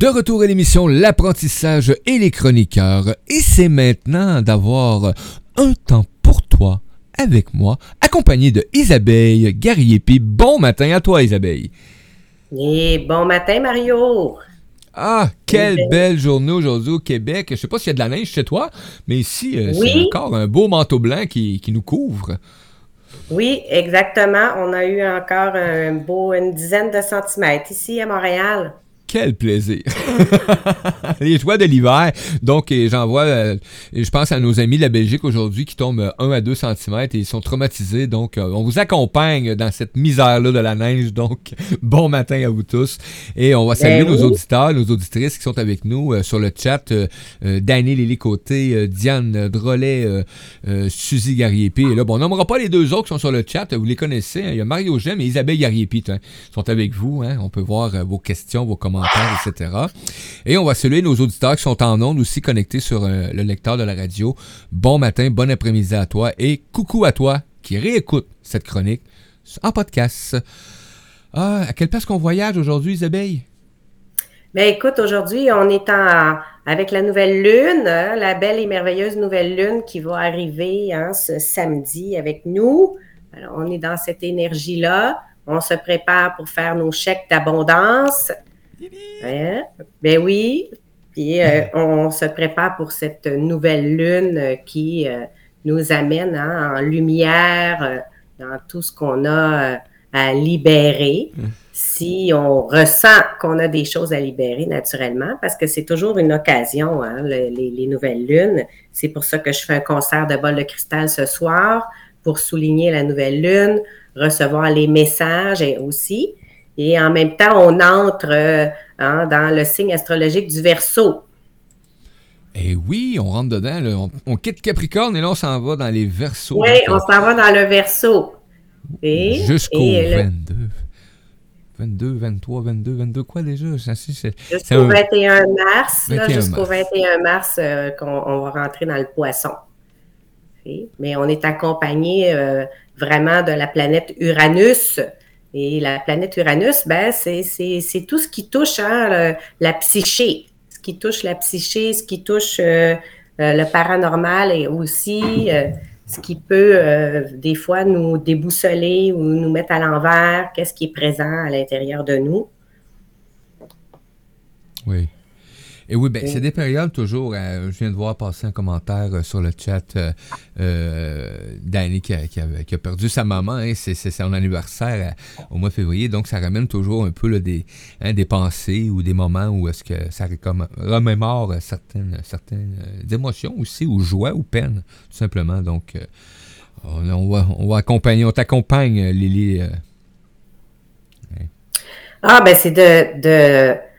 De retour à l'émission L'apprentissage et les chroniqueurs. Et c'est maintenant d'avoir un temps pour toi avec moi, accompagné de Isabelle Gariepi. Bon matin à toi, Isabelle. Et bon matin, Mario. Ah, quelle belle journée aujourd'hui au Québec. Je sais pas s'il y a de la neige chez toi, mais ici, euh, c'est encore un beau manteau blanc qui, qui nous couvre. Oui, exactement. On a eu encore un beau, une dizaine de centimètres ici à Montréal. Quel plaisir! les joies de l'hiver. Donc, j'envoie, euh, je pense à nos amis de la Belgique aujourd'hui qui tombent 1 à 2 cm et ils sont traumatisés. Donc, euh, on vous accompagne dans cette misère-là de la neige. Donc, bon matin à vous tous. Et on va ben saluer nos auditeurs, nos auditrices qui sont avec nous euh, sur le chat. Danny Lily Côté, Diane Drolet, Suzy Gariepi. Et là, bon, on nommera pas les deux autres qui sont sur le chat. Vous les connaissez. Hein. Il y a Mario Gem et Isabelle Gariepi. Hein, sont avec vous. Hein. On peut voir vos questions, vos commentaires etc. Et on va saluer nos auditeurs qui sont en ondes aussi connectés sur euh, le lecteur de la radio. Bon matin, bon après-midi à toi et coucou à toi qui réécoute cette chronique en podcast. Ah, à quelle place qu'on voyage aujourd'hui, Isabelle? Ben écoute, aujourd'hui, on est en, avec la nouvelle lune, hein, la belle et merveilleuse nouvelle lune qui va arriver hein, ce samedi avec nous. On est dans cette énergie-là. On se prépare pour faire nos chèques d'abondance. Hein? Ben oui. Puis euh, on se prépare pour cette nouvelle lune euh, qui euh, nous amène hein, en lumière dans tout ce qu'on a à libérer. Hum. Si on ressent qu'on a des choses à libérer naturellement, parce que c'est toujours une occasion, hein, les, nouvelles lunes. C'est pour ça que je fais un concert de bol de cristal ce soir, pour souligner la nouvelle lune, recevoir les messages et aussi. Et en même temps, on entre euh, hein, dans le signe astrologique du Verseau. Et eh oui, on rentre dedans. On, quitte Capricorne et là, on s'en va dans les Verseaux. Oui, on s'en va dans le Verseau. Jusqu'au 22. 22, 23, 22, 22, quoi déjà? Jusqu'au 21 mars. Jusqu'au 21 mars, euh, qu'on va rentrer dans le poisson. Mais on est accompagné euh, vraiment de la planète Uranus, et la planète Uranus, ben, c'est tout ce qui touche hein, la psyché, ce qui touche la psyché, ce qui touche euh, euh, le paranormal et aussi euh, ce qui peut des fois nous déboussoler ou nous mettre à l'envers, qu'est-ce qui est présent à l'intérieur de nous. Oui. Et oui, ben, c'est des périodes toujours. Euh, je viens de voir passer un commentaire euh, sur le chat euh, d'Annie qui, a, perdu sa maman. Hein, c'est son anniversaire au mois de février. Donc, ça ramène toujours un peu des, hein, des pensées ou des moments où est-ce que ça remémore certaines, certaines émotions aussi, ou joie ou peine, tout simplement. Donc, on, va, on va accompagner, on t'accompagne, Lily. Ah, ben c'est de de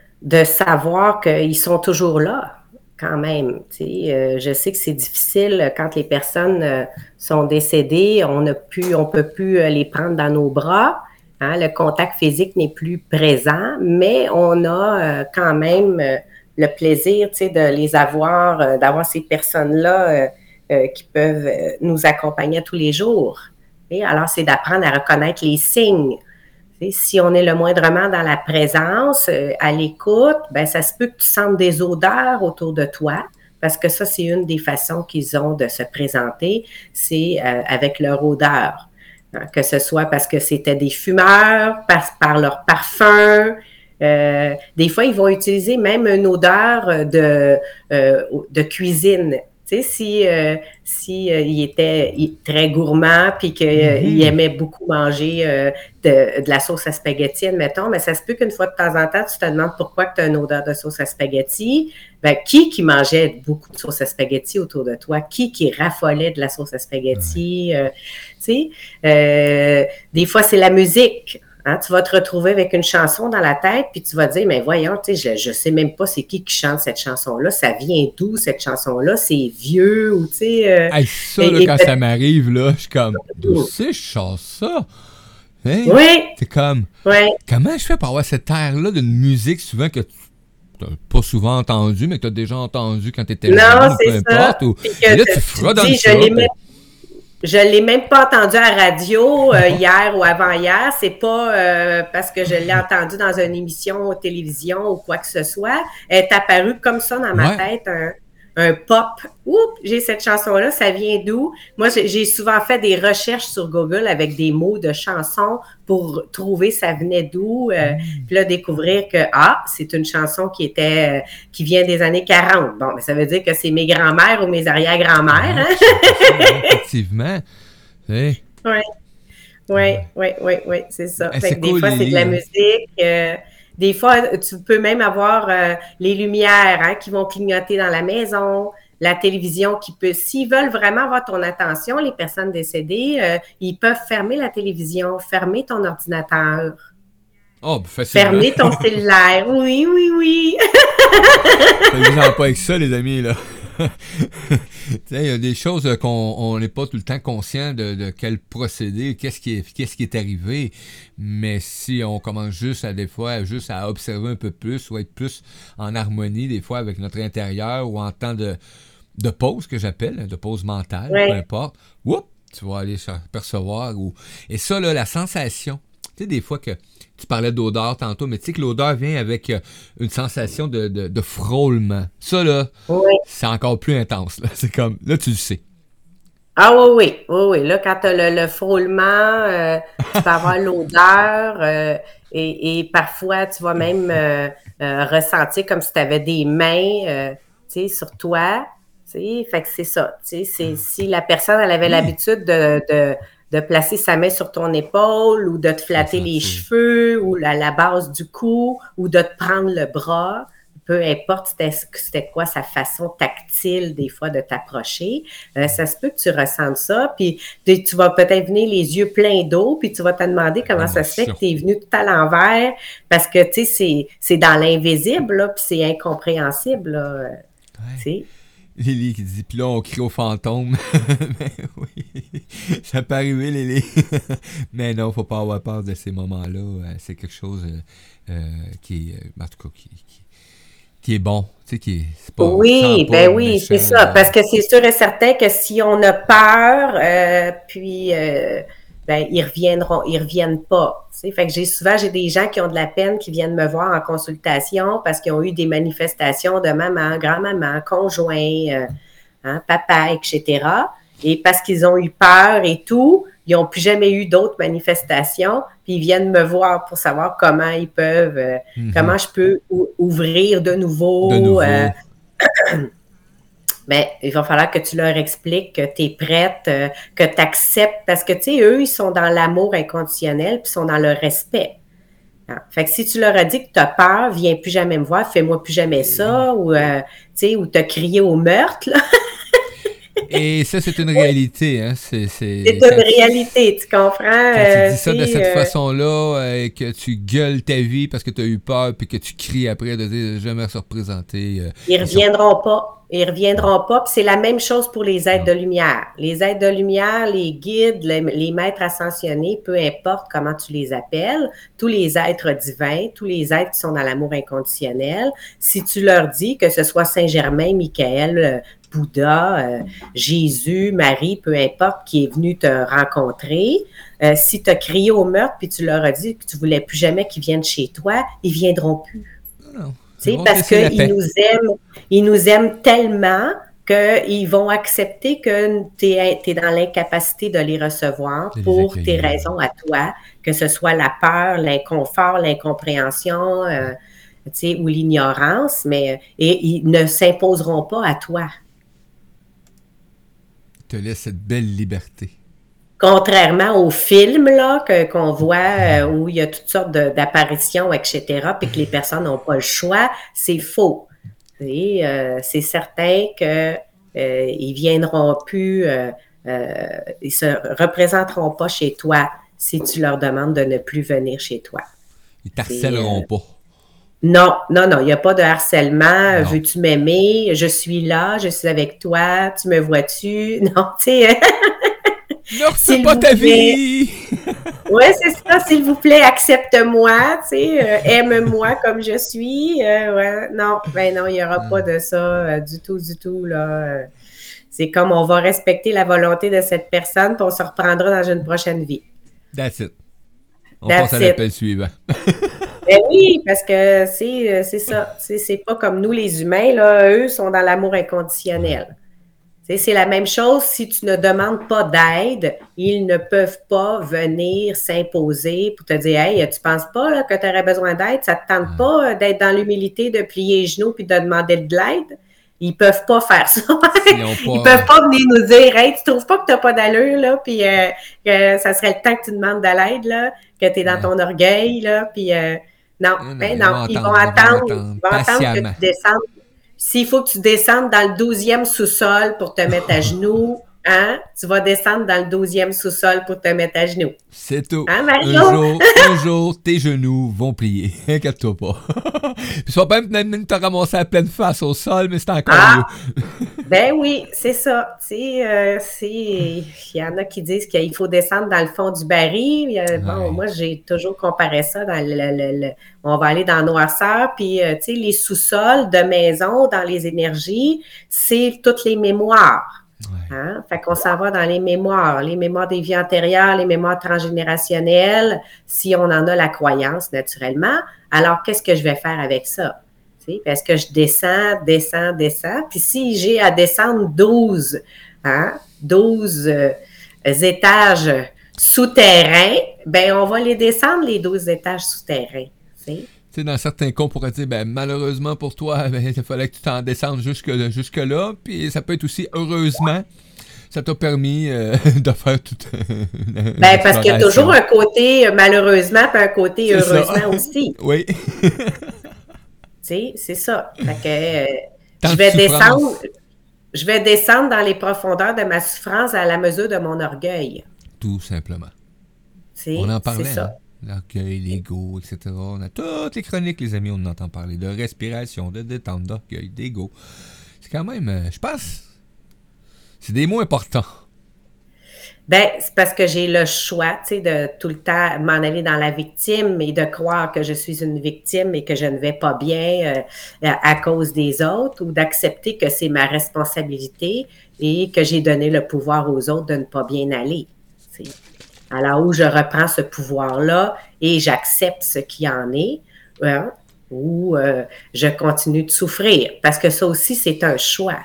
savoir qu'ils sont toujours là quand même. Euh, je sais que c'est difficile quand les personnes euh, sont décédées, on ne plus, on peut plus euh, les prendre dans nos bras. Hein, le contact physique n'est plus présent, mais on a quand même le plaisir de les avoir, d'avoir ces personnes-là qui peuvent nous accompagner tous les jours. Et alors, c'est d'apprendre à reconnaître les signes si on est le moindrement dans la présence, euh, à l'écoute, ben ça se peut que tu sentes des odeurs autour de toi, parce que ça, c'est une des façons qu'ils ont de se présenter, c'est euh, avec leur odeur. Hein, que ce soit parce que c'était des fumeurs, par, par leur parfum. Euh, des fois, ils vont utiliser même une odeur de, de cuisine si, euh, si euh, il était très gourmand puis qu'il mm-hmm. aimait beaucoup manger euh, de, la sauce à spaghetti, admettons, mais ça se peut qu'une fois de temps en temps, tu te demandes pourquoi tu as une odeur de sauce à spaghetti. Ben, qui qui mangeait beaucoup de sauce à spaghetti autour de toi? Qui qui raffolait de la sauce à spaghetti? des fois, c'est la musique. Hein, tu vas te retrouver avec une chanson dans la tête, puis tu vas dire, mais voyons, je ne sais même pas c'est qui qui chante cette chanson-là. Ça vient d'où cette chanson-là? C'est vieux ou tu sais. Euh, ça, quand ça m'arrive, là, je suis comme, d'où c'est je chante ça? Hein? Oui. C'est comme, comment je fais pour avoir cette air-là d'une musique souvent que tu n'as pas souvent entendu, mais que tu as déjà entendu quand tu étais jeune, peu importe. Ou, là, tu ça. je l'ai même pas entendu à radio euh, hier ou avant-hier. C'est pas euh, parce que je l'ai entendu dans une émission télévision ou quoi que ce soit. Elle est apparue comme ça dans ma tête, un, un pop. Oups, j'ai cette chanson-là, ça vient d'où? Moi, j'ai souvent fait des recherches sur Google avec des mots de chansons pour trouver ça venait d'où. Euh, mm. Puis là, découvrir que, ah, c'est une chanson qui était, euh, qui vient des années 40. Bon, mais ça veut dire que c'est mes grands-mères ou mes arrière-grands-mères. Hein? Effectivement. Oui. Oui, oui, oui, oui, c'est ça. Fait que des fois, c'est de la musique. Euh, des fois, tu peux même avoir euh, les lumières hein, qui vont clignoter dans la maison, la télévision qui peut, s'ils veulent vraiment avoir ton attention, les personnes décédées, euh, ils peuvent fermer la télévision, fermer ton ordinateur. Oh, ben, Fermer ton cellulaire. Oui, oui, oui. Faites pas avec ça, les amis, là. il y a des choses qu'on n'est pas tout le temps conscient de, quel procédé, qu'est-ce qui, est, qu'est-ce qui est arrivé. Mais si on commence juste à des fois juste à observer un peu plus ou être plus en harmonie des fois avec notre intérieur ou en temps de, de pause que j'appelle, de pause mentale, peu importe, tu vas aller percevoir. Ou... Et ça, là, la sensation, tu sais, des fois que tu parlais d'odeur tantôt, mais tu sais que l'odeur vient avec euh, une sensation de, frôlement. Ça, là, c'est encore plus intense. C'est comme, là, tu le sais. Ah oui, oui, oui, oui. Là, quand tu as le, frôlement, euh, tu peux avoir l'odeur euh, et, parfois, tu vas même ressentir comme si tu avais des mains, tu sais, sur toi. Fait que c'est ça. Tu sais, si la personne, elle avait l'habitude de de placer sa main sur ton épaule ou de te flatter les cheveux ou la, la base du cou ou de te prendre le bras. Peu importe c'était quoi sa façon tactile des fois de t'approcher, euh, ça se peut que tu ressentes ça, puis, tu vas peut-être venir les yeux pleins d'eau, puis tu vas te demander comment ça se fait que tu es venu tout à l'envers, parce que, tu sais, c'est dans l'invisible, puis c'est incompréhensible, là, Lily qui dit, puis là, on crie au fantôme. mais oui, ça peut arriver, Lily. mais non, faut pas avoir peur de ces moments-là. Euh, c'est quelque chose euh, euh, qui est, en tout cas, qui, est bon. Tu sais, qui est, pas, oui, ben oui, c'est ça. Parce que c'est sûr et certain que si on a peur, puis ben, ils reviendront, ils reviennent pas. Fait que j'ai souvent j'ai des gens qui ont de la peine qui viennent me voir en consultation parce qu'ils ont eu des manifestations de maman, grand-maman, conjoint, euh, hein, papa, etc. Et parce qu'ils ont eu peur et tout, ils n'ont plus jamais eu d'autres manifestations, puis ils viennent me voir pour savoir comment ils peuvent, euh, mm-hmm. comment je peux ouvrir de nouveau. De nouveau. Euh, ben, il va falloir que tu leur expliques que tu es prête, euh, que tu acceptes, parce que, tu sais, eux, ils sont dans l'amour inconditionnel, puis sont dans le respect. Ah, fait que si tu leur as dit que tu as peur, viens plus jamais me voir, fais-moi plus jamais ça, ou, euh, tu sais, ou t'as crié au meurtre, là. Et ça, c'est une réalité. Hein? C'est, une réalité, tu comprends? Quand tu dis ça de cette euh, façon-là, que tu gueules ta vie parce que tu as eu peur, puis que tu cries après de dire jamais se représenter. ils reviendront pas. Ils reviendront pas. c'est la même chose pour les êtres de lumière. Les êtres de lumière, les guides, les, maîtres ascensionnés, peu importe comment tu les appelles, tous les êtres divins, tous les êtres qui sont dans l'amour inconditionnel, si tu leur dis que ce soit Saint-Germain, Michael, euh, Bouddha, euh, Jésus, Marie, peu importe, qui est venu te rencontrer, euh, si tu as crié au meurtre puis tu leur as dit que tu voulais plus jamais qu'ils viennent chez toi, ils viendront plus. Parce qu'ils nous aiment, ils nous aiment tellement qu'ils vont accepter que tu es, dans l'incapacité de les recevoir pour tes raisons à toi, que ce soit la peur, l'inconfort, l'incompréhension euh, ou l'ignorance, mais et ils ne s'imposeront pas à toi. Te laisse cette belle liberté. Contrairement aux films là, qu'on voit euh, où il y a toutes sortes d'apparitions, etc., puis que les personnes n'ont pas le choix, c'est faux. Euh, c'est certain qu'ils euh, ils viendront plus, euh, ils se représenteront pas chez toi si tu leur demandes de ne plus venir chez toi. Ils t'harcèleront pas. Non, non, non, il n'y a pas de harcèlement. Veux-tu m'aimer? Je suis là, je suis avec toi, tu me vois-tu? Non, tu sais. Ne refais pas ta vie! oui, c'est ça, s'il vous plaît, accepte-moi, tu sais, euh, aime-moi comme je suis. Euh, ouais. Non, ben non, il n'y aura pas de ça euh, du tout, du tout, là. C'est comme on va respecter la volonté de cette personne, puis on se reprendra dans une prochaine vie. That's it. On passe à l'appel suivant. ben oui, parce que c'est ça. C'est pas comme nous, les humains, là, eux sont dans l'amour inconditionnel. C'est la même chose si tu ne demandes pas d'aide, ils ne peuvent pas venir s'imposer pour te dire Hey, tu penses pas que tu aurais besoin d'aide? Ça ne te tente pas d'être dans l'humilité, de plier les genoux puis de demander de l'aide? Ils peuvent pas faire ça. Ils, ne peuvent pas venir nous dire Hey, tu trouves pas que tu n'as pas d'allure, là, puis euh, que ça serait le temps que tu demandes de l'aide, là, que tu es dans ton orgueil, là, puis euh, non, ben non, ils vont attendre, ils vont attendre que tu descendes s'il faut que tu descendes dans le douzième sous-sol pour te mettre à genoux, hein, tu vas descendre dans le douzième sous-sol pour te mettre à genoux. C'est tout. Hein, un jour, un jour, tes genoux vont plier. Inquiète-toi pas. Puis soit même même te ramasser à pleine face au sol, mais c'est encore ah! mieux. ben oui, c'est ça. Euh, il y en a qui disent qu'il faut descendre dans le fond du baril. bon, moi, j'ai toujours comparé ça dans le, on va aller dans noirceur, puis euh, tu sais, les sous-sols de maison, dans les énergies, c'est toutes les mémoires. Hein? Fait qu'on s'en va dans les mémoires, les mémoires des vies antérieures, les mémoires transgénérationnelles, si on en a la croyance naturellement. Alors, qu'est-ce que je vais faire avec ça? Est-ce que je descends, descends, descends? Puis si j'ai à descendre 12, hein, 12 euh, étages souterrains, ben on va les descendre, les 12 étages souterrains. Sais, dans certains cas, on pourrait dire, ben, malheureusement pour toi, ben, il fallait que tu t'en descendes jusque, jusque là. Puis ça peut être aussi heureusement. Ça t'a permis euh, de faire tout. ben, parce qu'il y a toujours un côté euh, malheureusement, puis un côté heureusement aussi. oui. tu sais, c'est ça. Fait que, euh, je vais descendre. Je vais descendre dans les profondeurs de ma souffrance à la mesure de mon orgueil. Tout simplement. On en parlait. Ça. Hein l'orgueil, l'ego, etc. On a toutes les chroniques, les amis, on entend parler de respiration, de détente, d'orgueil, d'ego. C'est quand même, euh, je pense, c'est des mots importants. Ben, c'est parce que j'ai le choix, tu sais, de tout le temps m'en aller dans la victime et de croire que je suis une victime et que je ne vais pas bien euh, à cause des autres ou d'accepter que c'est ma responsabilité et que j'ai donné le pouvoir aux autres de ne pas bien aller. Alors, où je reprends ce pouvoir-là et j'accepte ce qui en est, hein, ou euh, je continue de souffrir. Parce que ça aussi, c'est un choix.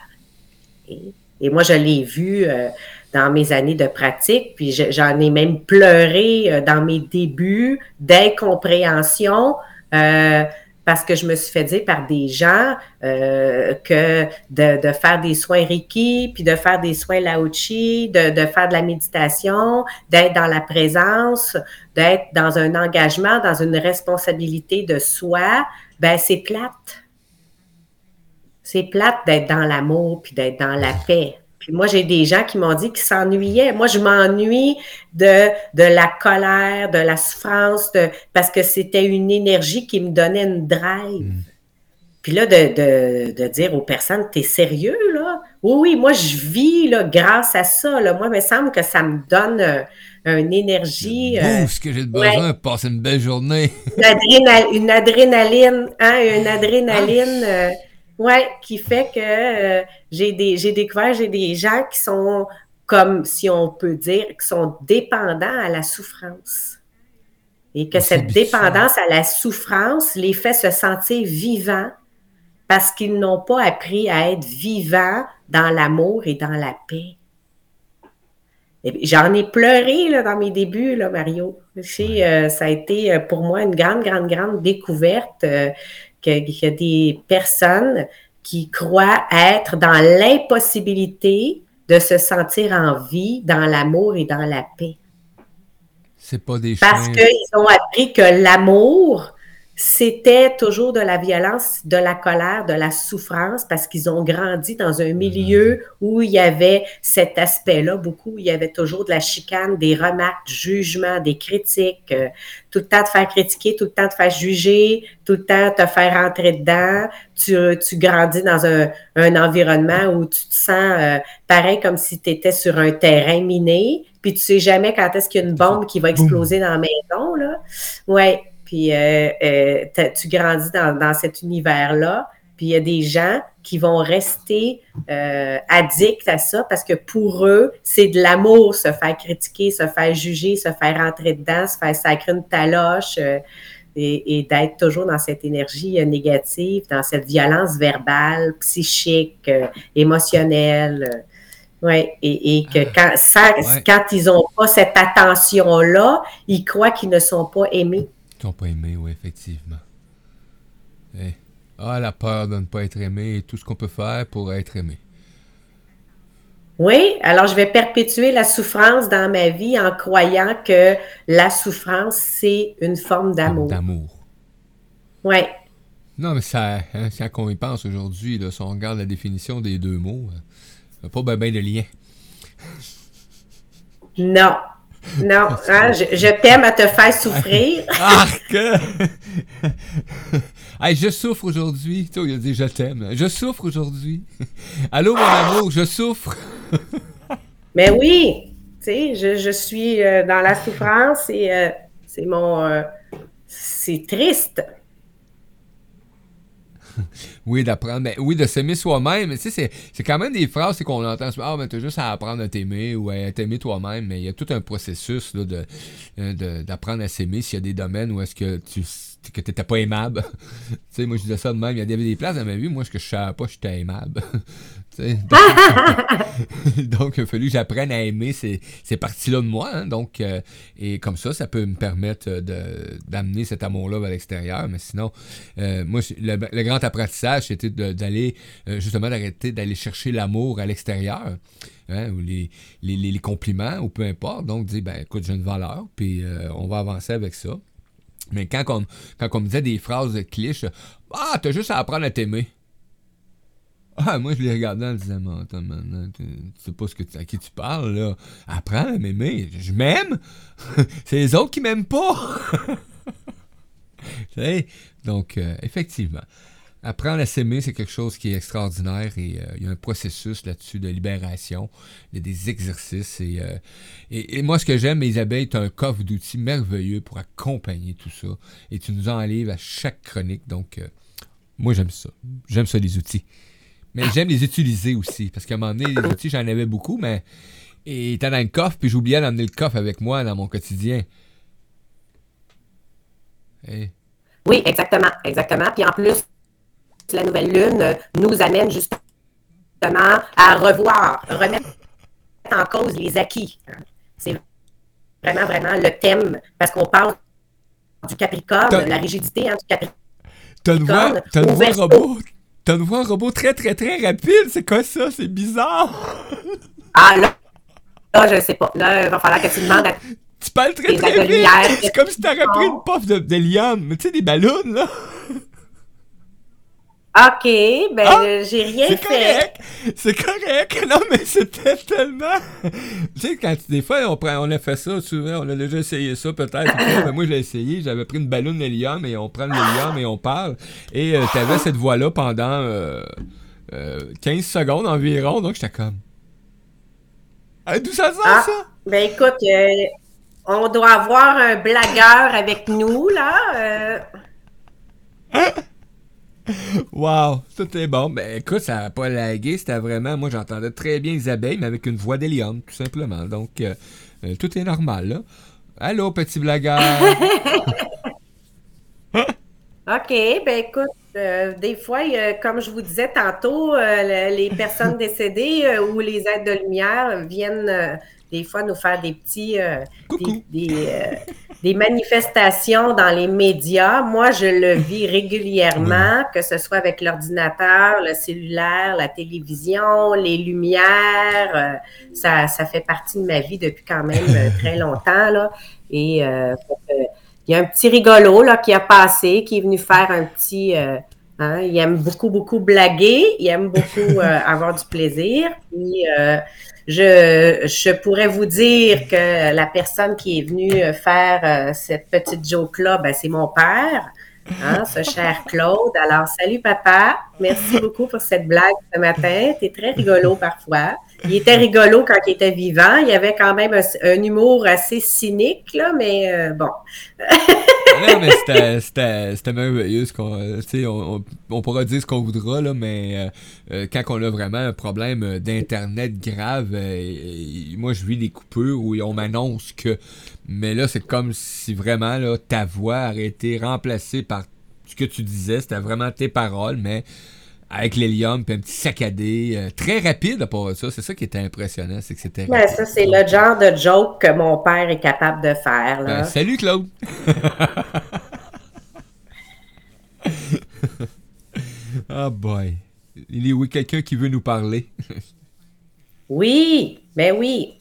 Et, moi, je l'ai vu euh, dans mes années de pratique, puis j'en ai même pleuré euh, dans mes débuts d'incompréhension parce que je me suis fait dire par des gens euh, que de, faire des soins Reiki, puis de faire des soins Laochi, de, de faire de la méditation, d'être dans la présence, d'être dans un engagement, dans une responsabilité de soi, ben c'est plate. C'est plate d'être dans l'amour, puis d'être dans la paix moi, j'ai des gens qui m'ont dit qu'ils s'ennuyaient. Moi, je m'ennuie de, de la colère, de la souffrance, parce que c'était une énergie qui me donnait une drive. Mm. Puis là, de, de, dire aux personnes, t'es sérieux, là? Oui, oui, moi, je vis là, grâce à ça. Là. Moi, il me semble que ça me donne euh, une énergie. Euh, ce que j'ai besoin de passer une belle journée. une, adrénaline, hein, une adrénaline. Euh, oui, qui fait que euh, j'ai des, j'ai découvert, j'ai des gens qui sont, comme si on peut dire, qui sont dépendants à la souffrance. Et que cette dépendance à la souffrance les fait se sentir vivants parce qu'ils n'ont pas appris à être vivants dans l'amour et dans la paix. J'en ai pleuré là, dans mes débuts, là, Mario. Euh, ça a été euh, pour moi une grande, grande, grande découverte qu'il y a des personnes qui croient être dans l'impossibilité de se sentir en vie dans l'amour et dans la paix. C'est pas des Parce qu'ils ont appris que l'amour, c'était toujours de la violence, de la colère, de la souffrance, parce qu'ils ont grandi dans un milieu où il y avait cet aspect-là, beaucoup, il y avait toujours de la chicane, des remarques, du jugement, des critiques, euh, tout le temps de faire critiquer, tout le temps de faire juger, tout le temps te faire rentrer dedans. Tu, tu grandis dans un, un, environnement où tu te sens euh, pareil comme si tu étais sur un terrain miné, puis tu sais jamais quand est-ce qu'il y a une bombe qui va exploser dans la maison, là. Ouais, puis euh, euh, tu grandis dans, cet univers-là. Puis il y a des gens qui vont rester euh, addicts à ça parce que pour eux, c'est de l'amour se faire critiquer, se faire juger, se faire rentrer dedans, se faire sacrer une taloche et, d'être toujours dans cette énergie négative, dans cette violence verbale, psychique, émotionnelle. Oui, et, que ah. quand, quand ils n'ont pas cette attention-là, ils croient qu'ils ne sont pas aimés. Ne sont pas aimés, oui, effectivement. Eh. Ah, la peur de ne pas être aimé et tout ce qu'on peut faire pour être aimé. Oui, alors je vais perpétuer la souffrance dans ma vie en croyant que la souffrance, c'est une forme d'amour. D'amour. Oui. Non, mais ça, hein, quand on y pense aujourd'hui, si on regarde la définition des deux mots, euh, pas bien de lien. Non. Non, hein, je, t'aime à te faire souffrir. Arc! hey, je souffre aujourd'hui. il a dit je t'aime. Je souffre aujourd'hui. Allô, mon amour, je souffre. Mais oui, tu sais, je, je, suis euh, dans la souffrance et euh, c'est mon. Euh, c'est triste. oui, d'apprendre. Mais oui, de s'aimer soi-même. C'est quand même des phrases qu'on entend. Ah, mais t'as juste à apprendre à t'aimer ou à t'aimer toi-même. Mais il y a tout un processus d'apprendre à s'aimer s'il y a des domaines où est-ce que tu que t'étais pas aimable. tu sais, moi je disais ça de même. Il y avait des places dans ma vie, moi, ce que je savais pas, j'étais aimable. donc, il a fallu que j'apprenne à aimer ces, parties-là de moi. Hein. donc, euh, et comme ça, ça peut me permettre d'amener cet amour-là vers l'extérieur. Mais sinon, euh, moi, le, grand apprentissage, c'était d'aller, euh, justement, d'arrêter d'aller chercher l'amour à l'extérieur. Hein, ou les, les, compliments, ou peu importe. Donc, dire, ben, écoute, j'ai une valeur, puis on va avancer avec ça. Mais quand on, quand on me disait des phrases clichés, ah, t'as juste à apprendre à t'aimer. Ah, moi, je les regardais en disant, attends, maintenant, tu sais pas ce que à qui tu parles, là. Apprends à m'aimer. Je m'aime. C'est les autres qui m'aiment pas. Donc, euh, effectivement. Apprendre à s'aimer, c'est quelque chose qui est extraordinaire et euh, il y a un processus là-dessus de libération. Il y a des exercices. Et, euh, et, moi, ce que j'aime, Isabelle, tu as un coffre d'outils merveilleux pour accompagner tout ça. Et tu nous en livres à chaque chronique. Donc, moi, j'aime ça. J'aime ça, les outils. Mais j'aime les utiliser aussi. Parce qu'à un moment donné, les outils, j'en avais beaucoup, mais ils étaient dans le coffre, puis j'oubliais d'emmener le coffre avec moi dans mon quotidien. Oui, exactement, exactement. Puis en plus, la nouvelle lune nous amène justement à revoir, remettre en cause les acquis. C'est vraiment, vraiment le thème, parce qu'on parle du Capricorne, la rigidité hein, du Capricorne. T'as une voix robot, T'as voix un robot très, très, très rapide. C'est quoi ça? C'est bizarre. ah, là, là, je sais pas. Là, il va falloir que tu demandes à... Tu parles très, très vite. C'est comme si t'aurais pris une puff de, de Mais tu sais, des ballons, là. OK, ben ah, j'ai rien fait. Correct. C'est correct. Non, mais c'était tellement. tu sais, quand des fois on, prend, on a fait ça souvent, on a déjà essayé ça peut-être. mais moi, je l'ai essayé. J'avais pris une ballon d'hélium et on prend l'hélium et on parle. Et euh, t'avais cette voix-là pendant euh, 15 euh, secondes environ. Donc, j'étais comme. Ah, D'où ça sort, ah, ça? Ben écoute, euh, on doit avoir un blagueur avec nous, là. Euh... Hein? wow, tout est bon. Ben écoute, ça n'a pas lagué, c'était vraiment. Moi, j'entendais très bien Isabelle, mais avec une voix d'hélium, tout simplement. Donc, euh, euh, tout est normal, là. Allô, petit blagueur? OK, ben écoute, euh, des fois, comme je vous disais tantôt, les personnes décédées ou les aides de lumière viennent des fois nous faire des petits des, des manifestations dans les médias, moi, je le vis régulièrement, que ce soit avec l'ordinateur, le cellulaire, la télévision, les lumières. Euh, ça, ça fait partie de ma vie depuis quand même euh, très longtemps. Là. Et euh, il y a un petit rigolo là, qui a passé, qui est venu faire un petit. Hein, il aime beaucoup, beaucoup blaguer, il aime beaucoup avoir du plaisir. Puis, je, pourrais vous dire que la personne qui est venue faire euh, cette petite joke-là, ben, c'est mon père, hein, ce cher Claude. Alors, salut papa, merci beaucoup pour cette blague ce matin. Tu es très rigolo parfois. Il était rigolo quand il était vivant. Il avait quand même un, humour assez cynique, là, mais euh, bon. non, mais c'était merveilleux. On, on, on, pourra dire ce qu'on voudra, là, mais euh, quand on a vraiment un problème d'Internet grave, moi, je vis des coupures où on m'annonce que. Mais là, c'est comme si vraiment là, ta voix aurait été remplacée par ce que tu disais. C'était vraiment tes paroles, mais avec l'hélium puis un petit saccadé euh, très rapide à part ça. C'est ça qui était impressionnant, c'est que c'était. Ben, ça, c'est le genre de joke que mon père est capable de faire. Là. Ben, salut Claude! Ah oh boy. Il est oui quelqu'un qui veut nous parler? oui, ben oui.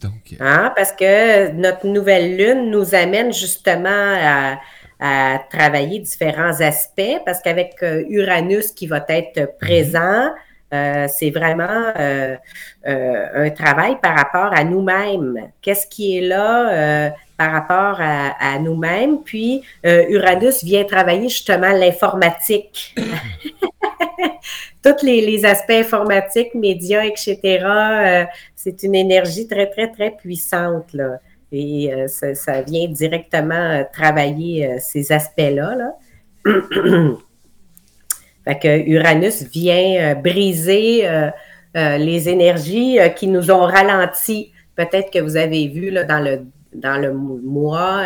Donc. Euh, hein, parce que notre nouvelle lune nous amène justement à à travailler différents aspects parce qu'avec euh, Uranus qui va être mhm. présent, euh, c'est vraiment euh, un travail par rapport à nous-mêmes. Qu'est-ce qui est là par rapport à, nous-mêmes? Puis Uranus vient travailler justement l'informatique. Tous les, les, aspects informatiques, médias, etc. c'est une énergie très, très, très puissante. Là. Et euh, ça, vient directement euh, travailler euh, ces aspects-là. Là. fait Uranus vient briser les énergies qui nous ont ralenti. Peut-être que vous avez vu dans le dans le mois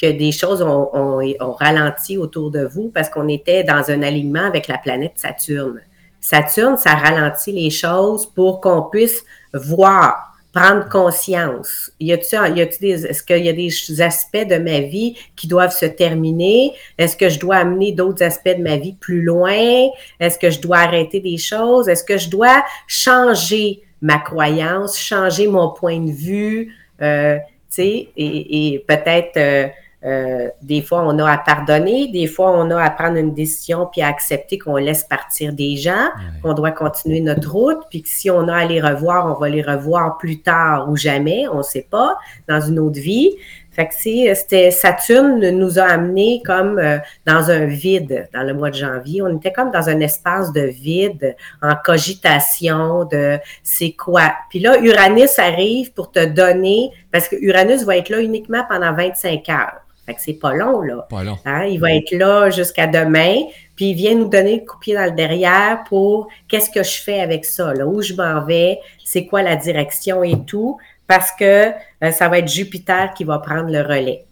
que des choses ont, ont, ralenti autour de vous parce qu'on était dans un alignement avec la planète Saturne. Saturne, ça ralentit les choses pour qu'on puisse voir prendre conscience. Y a-t-il des, est-ce qu'il y a des aspects de ma vie qui doivent se terminer? Est-ce que je dois amener d'autres aspects de ma vie plus loin? Est-ce que je dois arrêter des choses? Est-ce que je dois changer ma croyance, changer mon point de vue? Euh, tu sais, et, et peut-être euh, euh, des fois, on a à pardonner, des fois, on a à prendre une décision puis à accepter qu'on laisse partir des gens, qu'on doit continuer notre route, puis que si on a à les revoir, on va les revoir plus tard ou jamais, on ne sait pas, dans une autre vie. Fait que c'était Saturne nous a amenés comme euh, dans un vide dans le mois de janvier. On était comme dans un espace de vide, en cogitation de c'est quoi? Puis là, Uranus arrive pour te donner, parce que Uranus va être là uniquement pendant 25 heures. Fait que c'est pas long, là. Pas long. Hein? Il va être là jusqu'à demain, puis il vient nous donner le coup pied dans le derrière pour qu'est-ce que je fais avec ça, là, où je m'en vais, c'est quoi la direction et tout, parce que euh, ça va être Jupiter qui va prendre le relais.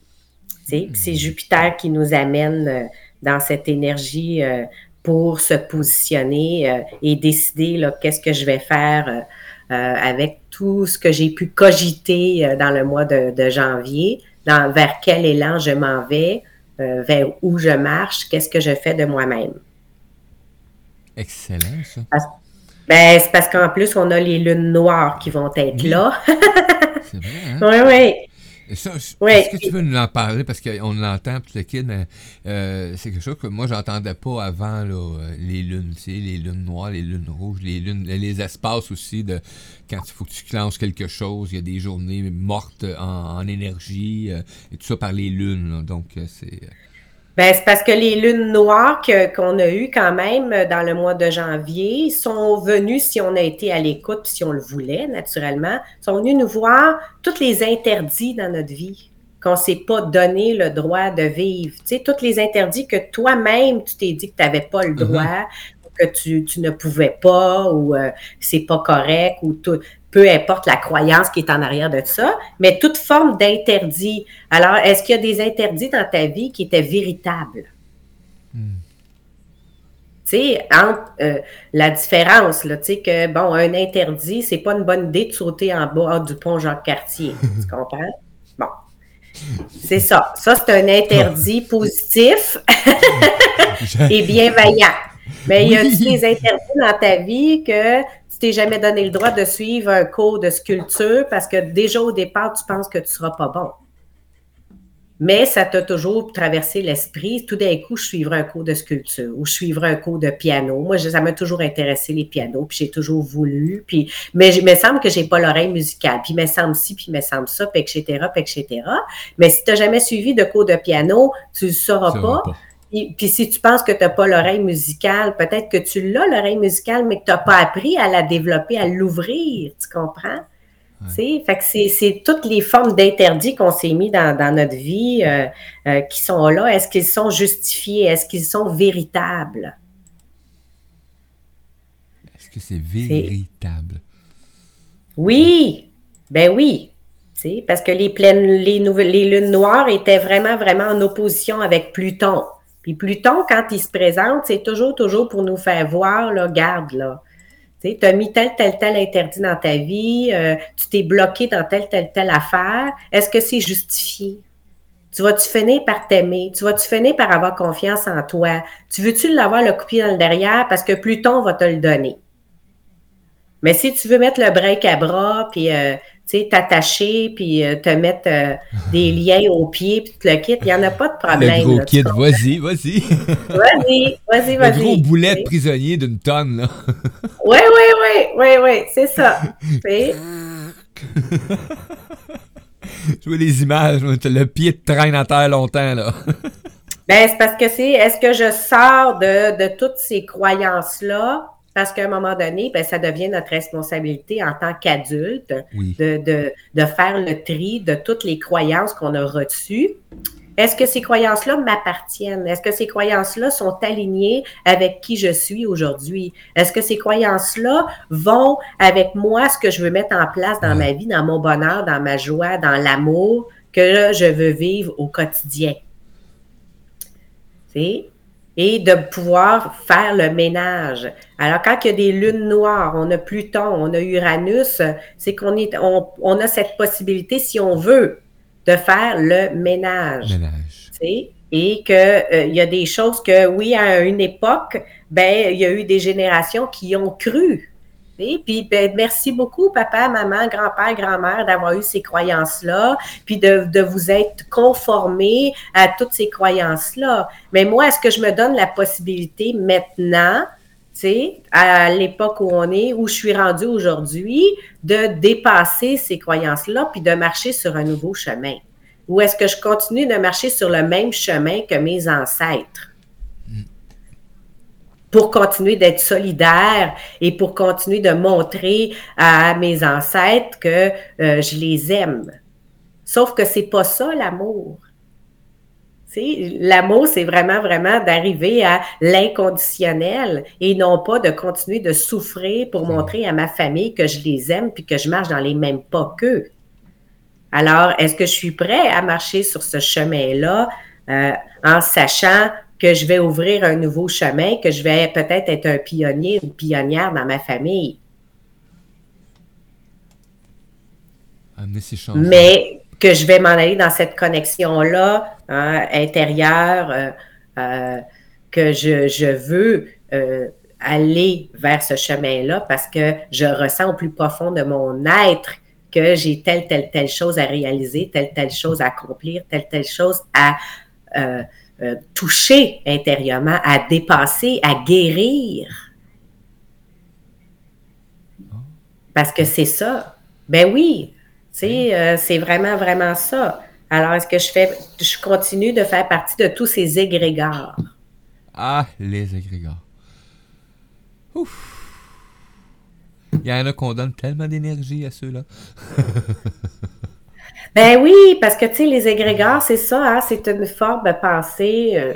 C'est hmm. Jupiter qui nous amène euh, dans cette énergie euh, pour se positionner et décider qu'est-ce que je vais faire avec tout ce que j'ai pu cogiter dans le mois de janvier vers quel élan je m'en vais, euh, vers où je marche, qu'est-ce que je fais de moi-même. Excellent, ça. ben, c'est parce qu'en plus, on a les lunes noires qui vont être là. c'est vrai, hein? Oui, oui. Est-ce que tu veux nous en parler? Parce qu'on l'entend, tout le kid, euh, c'est quelque chose que moi, j'entendais pas avant, là, les lunes, tu sais, les lunes noires, les lunes rouges, les lunes, les espaces aussi de quand il faut que tu clenches quelque chose, il y a des journées mortes en, énergie, euh, et tout ça par les lunes, donc euh, c'est... Ben, c'est parce que les lunes noires qu'on a eues quand même dans le mois de janvier sont venues, si on a été à l'écoute, si on le voulait naturellement, sont venues nous voir tous les interdits dans notre vie qu'on ne s'est pas donné le droit de vivre. Tu sais, tous les interdits que toi-même, tu t'es dit que tu n'avais pas le mm-hmm. droit, que tu, ne pouvais pas, ou euh, c'est pas correct, ou tout peu importe la croyance qui est en arrière de ça, mais toute forme d'interdit. Alors, est-ce qu'il y a des interdits dans ta vie qui étaient véritables? Hmm. Tu sais, entre euh, la différence, tu sais, que, bon, un interdit, c'est pas une bonne idée de sauter en bas du pont Jacques-Cartier. tu comprends? Bon. C'est ça. Ça, c'est un interdit positif et bienveillant. Mais il y a des interdits dans ta vie que tu t'es jamais donné le droit de suivre un cours de sculpture parce que déjà au départ, tu penses que tu ne seras pas bon. Mais ça t'a toujours traversé l'esprit. Tout d'un coup, je suivrai un cours de sculpture ou je suivrai un cours de piano. Moi, ça m'a toujours intéressé les pianos, puis j'ai toujours voulu. Puis, mais il me semble que j'ai pas l'oreille musicale. Puis il me semble ci, puis il me semble ça, puis etc., puis etc. Mais si tu n'as jamais suivi de cours de piano, tu ne sauras pas. Puis, si tu penses que tu n'as pas l'oreille musicale, peut-être que tu l'as, l'oreille musicale, mais que tu n'as pas appris à la développer, à l'ouvrir, tu comprends? Fait que c'est toutes les formes d'interdits qu'on s'est mis dans, notre vie euh, euh, qui sont là. Est-ce qu'ils sont justifiés? Est-ce qu'ils sont véritables? Est-ce que c'est véritable? Oui, ben oui. Parce que les pleines, les nouvelles, les lunes noires étaient vraiment, vraiment en opposition avec Pluton. Puis Pluton, quand il se présente, c'est toujours, toujours pour nous faire voir, là, garde, là. Tu as mis tel, tel, tel interdit dans ta vie, euh, tu t'es bloqué dans telle, telle, telle affaire. Est-ce que c'est justifié? Tu vas-tu finir par t'aimer? Tu vas-tu finir par avoir confiance en toi? Tu veux-tu l'avoir le coupé dans le derrière parce que Pluton va te le donner? Mais si tu veux mettre le break à bras, puis euh, t'attacher, puis euh, te mettre euh, des liens aux pieds, puis te le quittes, il n'y en a pas de problème. Le gros kit, vas-y, vas-y. vas-y, vas-y, vas-y. Le gros boulet de prisonnier d'une tonne, là. oui, oui, oui, oui, oui, c'est ça. Je vois les images, le pied te traîne à terre longtemps, là. ben, c'est parce que c'est, est-ce que je sors de, de toutes ces croyances-là? Parce qu'à un moment donné, ben, ça devient notre responsabilité en tant qu'adulte de, de, faire le tri de toutes les croyances qu'on a reçues. Est-ce que ces croyances-là m'appartiennent? Est-ce que ces croyances-là sont alignées avec qui je suis aujourd'hui? Est-ce que ces croyances-là vont avec moi, ce que je veux mettre en place dans ma vie, dans mon bonheur, dans ma joie, dans l'amour que je veux vivre au quotidien? C'est et de pouvoir faire le ménage. Alors, quand il y a des lunes noires, on a Pluton, on a Uranus, c'est qu'on est, on, a cette possibilité, si on veut, de faire le ménage. ménage. Et qu'il euh, y a des choses que, oui, à une époque, ben, il y a eu des générations qui ont cru puis ben, merci beaucoup, papa, maman, grand-père, grand-mère, d'avoir eu ces croyances-là, puis de, vous être conformé à toutes ces croyances-là. Mais moi, est-ce que je me donne la possibilité maintenant, à l'époque où on est, où je suis rendue aujourd'hui, de dépasser ces croyances-là, puis de marcher sur un nouveau chemin? Ou est-ce que je continue de marcher sur le même chemin que mes ancêtres? Pour continuer d'être solidaire et pour continuer de montrer à mes ancêtres que euh, je les aime. Sauf que c'est pas ça l'amour. L'amour, c'est vraiment, vraiment d'arriver à l'inconditionnel et non pas de continuer de souffrir pour montrer à ma famille que je les aime puis que je marche dans les mêmes pas qu'eux. Alors, est-ce que je suis prêt à marcher sur ce chemin-là euh, en sachant que je vais ouvrir un nouveau chemin, que je vais peut-être être un pionnier, une pionnière dans ma famille. Mais que je vais m'en aller dans cette connexion-là hein, intérieure, euh, euh, que je, veux euh, aller vers ce chemin-là parce que je ressens au plus profond de mon être que j'ai telle, telle, telle chose à réaliser, telle, telle chose à accomplir, telle, telle chose à euh, toucher intérieurement, à dépasser, à guérir. Parce que c'est ça. Ben oui, euh, c'est vraiment, vraiment ça. Alors, est-ce que je fais, je continue de faire partie de tous ces égrégores? Ah, les égrégores. Ouf. Il y en a qu'on donne tellement d'énergie à ceux-là. Ben oui, parce que, tu sais, les égrégores, c'est ça, hein, c'est une forme de pensée. Euh.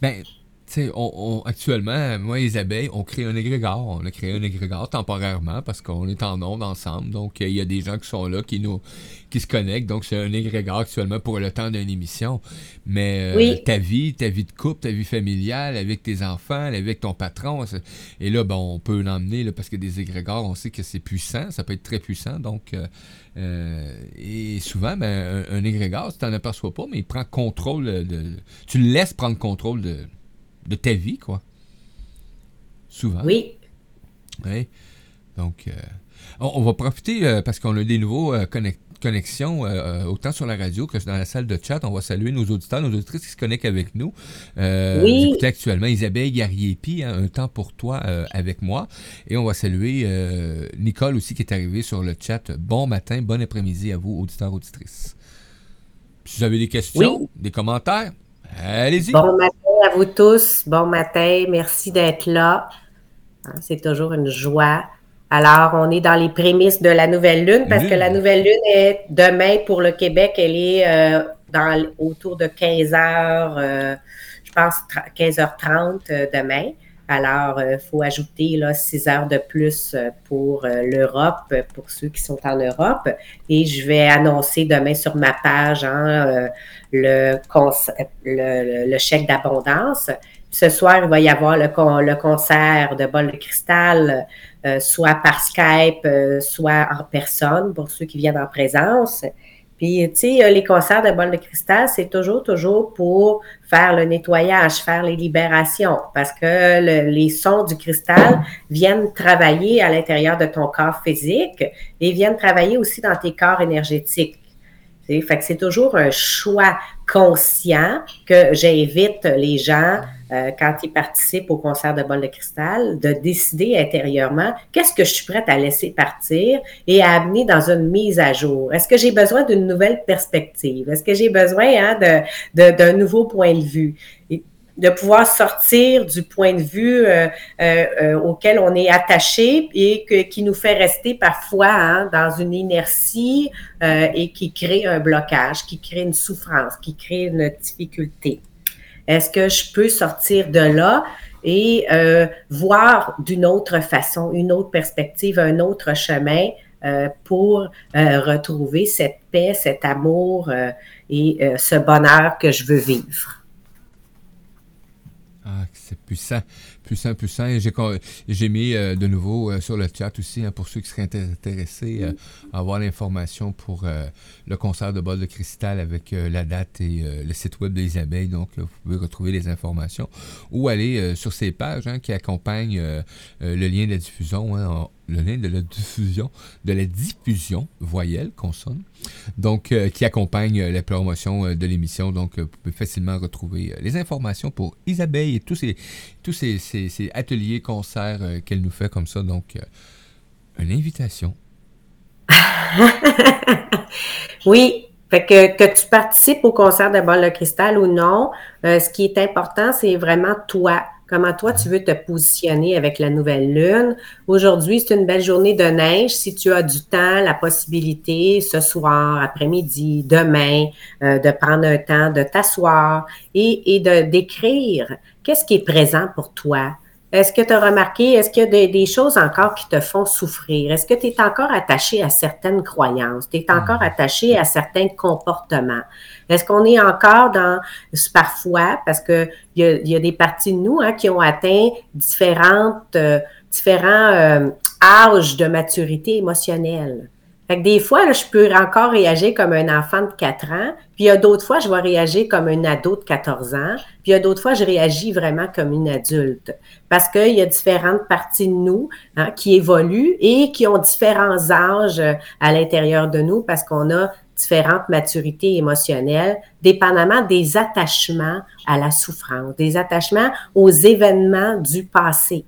Ben, sais, on, actuellement, moi et Isabelle, on crée un égrégore. On a créé un égrégore temporairement parce qu'on est en ondes ensemble. Donc, il y a des gens qui sont là, qui nous qui se connectent. Donc, c'est un égrégore actuellement pour le temps d'une émission. Mais euh, ta vie, ta vie de couple, ta vie familiale, avec tes enfants, avec ton patron. Et là, bon, on peut l'emmener parce que des égrégores, on sait que c'est puissant. Ça peut être très puissant. Donc, euh, euh, et souvent, ben, un, égrégore, tu t'en aperçois pas, mais il prend contrôle de. Tu le laisses prendre contrôle de, de ta vie, quoi. Souvent. Oui. Oui. Donc, on, va profiter parce qu'on a des nouveaux euh, euh, autant sur la radio que dans la salle de chat. On va saluer nos auditeurs, nos auditrices qui se connectent avec nous. Euh, oui. actuellement Isabelle Garriépi, hein, Un temps pour toi avec moi. Et on va saluer Nicole aussi qui est arrivée sur le chat. Bon matin, bon après-midi à vous, auditeurs, auditrices. Si vous avez des questions, des commentaires, allez-y. Bon matin à vous tous. Bon matin. Merci d'être là. Hein, c'est toujours une joie. Alors, on est dans les prémices de la nouvelle lune parce que la nouvelle lune est demain pour le Québec. Elle est euh, dans, autour de 15 heures, euh, je pense 15h30 euh, demain. Alors, il faut ajouter là, 6 heures de plus pour l'Europe, pour ceux qui sont en Europe. Et je vais annoncer demain sur ma page hein, le, chèque d'abondance. Ce soir, il va y avoir le, concert de bol de cristal, euh, soit par Skype, euh, soit en personne, pour ceux qui viennent en présence. Puis, tu sais, les concerts de bol de cristal, c'est toujours, toujours pour faire le nettoyage, faire les libérations, parce que les sons du cristal viennent travailler à l'intérieur de ton corps physique et viennent travailler aussi dans tes corps énergétiques. Fait que c'est toujours un choix conscient que j'invite les gens euh, quand ils participent au concert de bol de cristal, de décider intérieurement qu'est-ce que je suis prête à laisser partir et à amener dans une mise à jour? Est-ce que j'ai besoin d'une nouvelle perspective? Est-ce que j'ai besoin hein, d'un nouveau point de vue? de pouvoir sortir du point de vue euh, euh, auquel on est attaché et qui nous fait rester parfois hein, dans une inertie et qui crée un blocage, qui crée une souffrance, qui crée une difficulté. Est-ce que je peux sortir de là et euh, voir d'une autre façon, une autre perspective, un autre chemin euh, pour euh, retrouver cette paix, cet amour et ce bonheur que je veux vivre? Ah, c'est puissant puissant, puissant. Et j'ai mis euh, de nouveau euh, sur le chat aussi, hein, pour ceux qui seraient intéressés euh, à avoir l'information pour le concert de bol de cristal avec la date et le site web des abeilles. Donc, vous pouvez retrouver les informations ou aller sur ces pages hein, qui accompagnent le lien de la diffusion. Hein, le lien de la diffusion, de la diffusion voyelle, consonne, donc qui accompagne la promotion de l'émission. Donc, vous pouvez facilement retrouver les informations pour Isabelle et tous ces, tous ces ateliers, concerts euh, qu'elle nous fait comme ça. Donc, euh, une invitation. oui, fait que, que tu participes au concert de Bol de Cristal ou non, euh, ce qui est important, c'est vraiment toi. Comment toi, tu veux te positionner avec la nouvelle lune? Aujourd'hui, c'est une belle journée de neige. Si tu as du temps, la possibilité ce soir, après-midi, demain, de prendre un temps de t'asseoir et, et de d'écrire qu'est-ce qui est présent pour toi? Est-ce que tu as remarqué, est-ce qu'il y a des, choses encore qui te font souffrir? Est-ce que tu es encore attaché à certaines croyances? Tu es encore mm. attaché à certains comportements? Est-ce qu'on est encore dans, parfois, parce qu'il y a, y a des parties de nous hein, qui ont atteint différentes, euh, différents euh, âges de maturité émotionnelle? Fait des fois, je peux encore réagir comme un enfant de 4 ans, puis il y a d'autres fois, je vais réagir comme un ado de 14 ans, puis il y a d'autres fois, je réagis vraiment comme une adulte. Parce qu'il y a différentes parties de nous hein, qui évoluent et qui ont différents âges euh, à l'intérieur de nous parce qu'on a différentes maturités émotionnelles, dépendamment des attachements à la souffrance, des attachements aux événements du passé.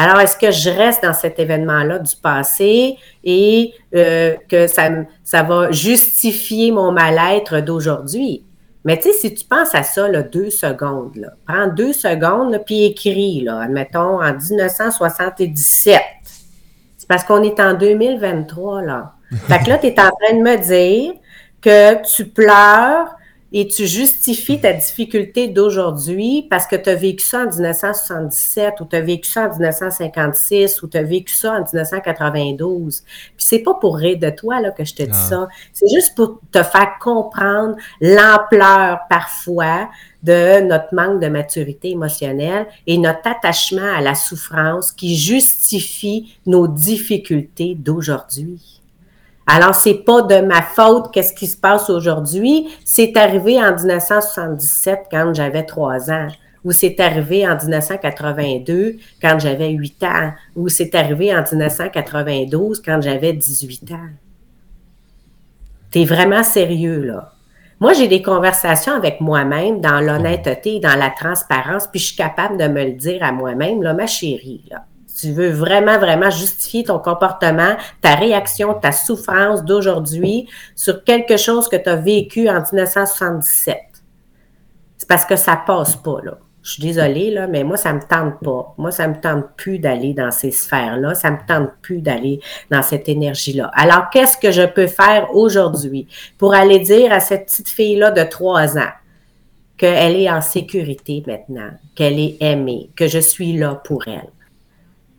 Alors, est-ce que je reste dans cet événement-là du passé et euh, que ça, ça va justifier mon mal-être d'aujourd'hui? Mais tu sais, si tu penses à ça, là, deux secondes, là, prends deux secondes, puis écris, là, admettons, en 1977. C'est parce qu'on est en 2023, là. Fait que là, tu es en train de me dire que tu pleures et tu justifies ta difficulté d'aujourd'hui parce que tu as vécu ça en 1977 ou tu as vécu ça en 1956 ou tu as vécu ça en 1992. Puis c'est pas pour rire de toi là, que je te dis ah. ça. C'est juste pour te faire comprendre l'ampleur parfois de notre manque de maturité émotionnelle et notre attachement à la souffrance qui justifie nos difficultés d'aujourd'hui. Alors, c'est pas de ma faute qu'est-ce qui se passe aujourd'hui. C'est arrivé en 1977 quand j'avais trois ans, ou c'est arrivé en 1982 quand j'avais huit ans, ou c'est arrivé en 1992 quand j'avais 18 ans. T'es vraiment sérieux, là. Moi, j'ai des conversations avec moi-même dans l'honnêteté, dans la transparence, puis je suis capable de me le dire à moi-même, là, ma chérie, là tu veux vraiment, vraiment justifier ton comportement, ta réaction, ta souffrance d'aujourd'hui sur quelque chose que tu as vécu en 1977. C'est parce que ça passe pas, là. je suis désolée, là, mais moi, ça me tente pas. Moi, ça me tente plus d'aller dans ces sphères-là. Ça me tente plus d'aller dans cette énergie-là. Alors, qu'est-ce que je peux faire aujourd'hui pour aller dire à cette petite fille-là de trois ans qu'elle est en sécurité maintenant, qu'elle est aimée, que je suis là pour elle?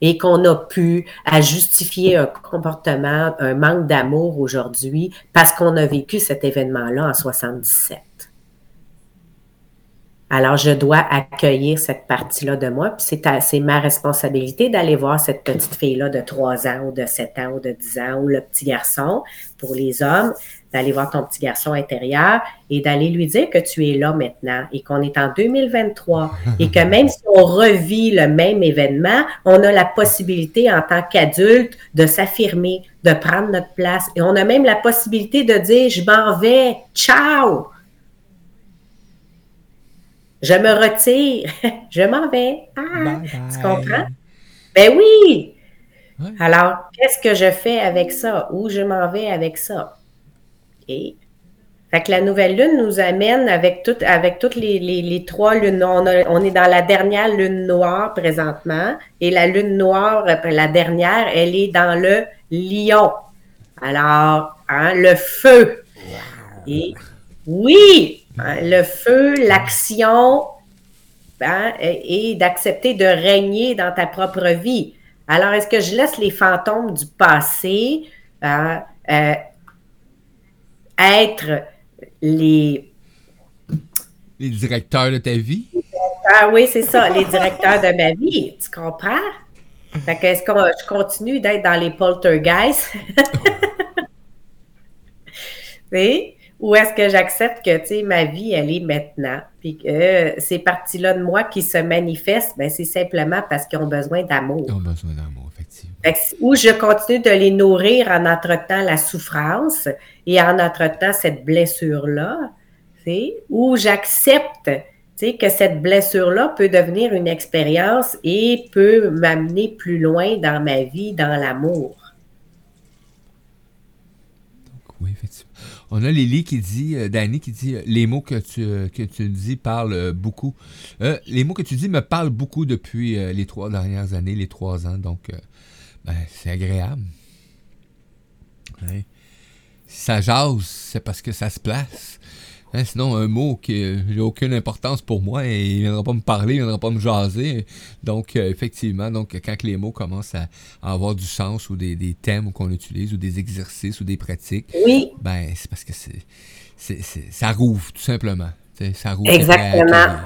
Et qu'on a pu à justifier un comportement, un manque d'amour aujourd'hui parce qu'on a vécu cet événement-là en 77. Alors, je dois accueillir cette partie-là de moi, puis c'est ma responsabilité d'aller voir cette petite fille-là de 3 ans ou de 7 ans ou de 10 ans ou le petit garçon pour les hommes, d'aller voir ton petit garçon intérieur et d'aller lui dire que tu es là maintenant et qu'on est en 2023 et que même si on revit le même événement, on a la possibilité en tant qu'adulte de s'affirmer, de prendre notre place et on a même la possibilité de dire je m'en vais, ciao. Je me retire, je m'en vais. Ah, tu comprends? Ben oui. Alors, qu'est-ce que je fais avec ça? Où je m'en vais avec ça? Et fait que la nouvelle lune nous amène avec, tout, avec toutes les, trois lunes. On, on, est dans la dernière lune noire présentement. Et la lune noire, la dernière, elle est dans le lion. Alors, hein, le feu. Et oui, le feu, l'action, hein, et, d'accepter de régner dans ta propre vie. Alors, est-ce que je laisse les fantômes du passé hein, euh, être les... Les directeurs de ta vie? Ah oui, c'est ça, les directeurs de ma vie. Tu comprends? Fait que est-ce que je continue d'être dans les poltergeists? oui? Ou est-ce que j'accepte que, tu sais, ma vie, elle est maintenant? Puis que ces parties-là de moi qui se manifestent, ben, c'est simplement parce qu'ils ont besoin d'amour. Ils ont besoin d'amour, effectivement. Ou je continue de les nourrir en entretenant la souffrance et en entretenant cette blessure-là, ou j'accepte que cette blessure-là peut devenir une expérience et peut m'amener plus loin dans ma vie, dans l'amour. Oui, effectivement. On a Lily qui dit, euh, Danny qui dit, euh, les mots que tu, euh, que tu dis parlent beaucoup. les mots que tu dis me parlent beaucoup depuis les trois dernières années, les trois ans, donc ben, c'est agréable. Si ça jase, c'est parce que ça se place. Hein, sinon, un mot qui n'a aucune importance pour moi et il ne viendra pas me parler, il ne viendra pas me jaser. Donc, effectivement, donc quand les mots commencent à, avoir du sens ou des, thèmes qu'on utilise ou des exercices ou des pratiques, oui. ben, c'est parce que c'est, ça rouvre, tout simplement. ça rouvre Exactement.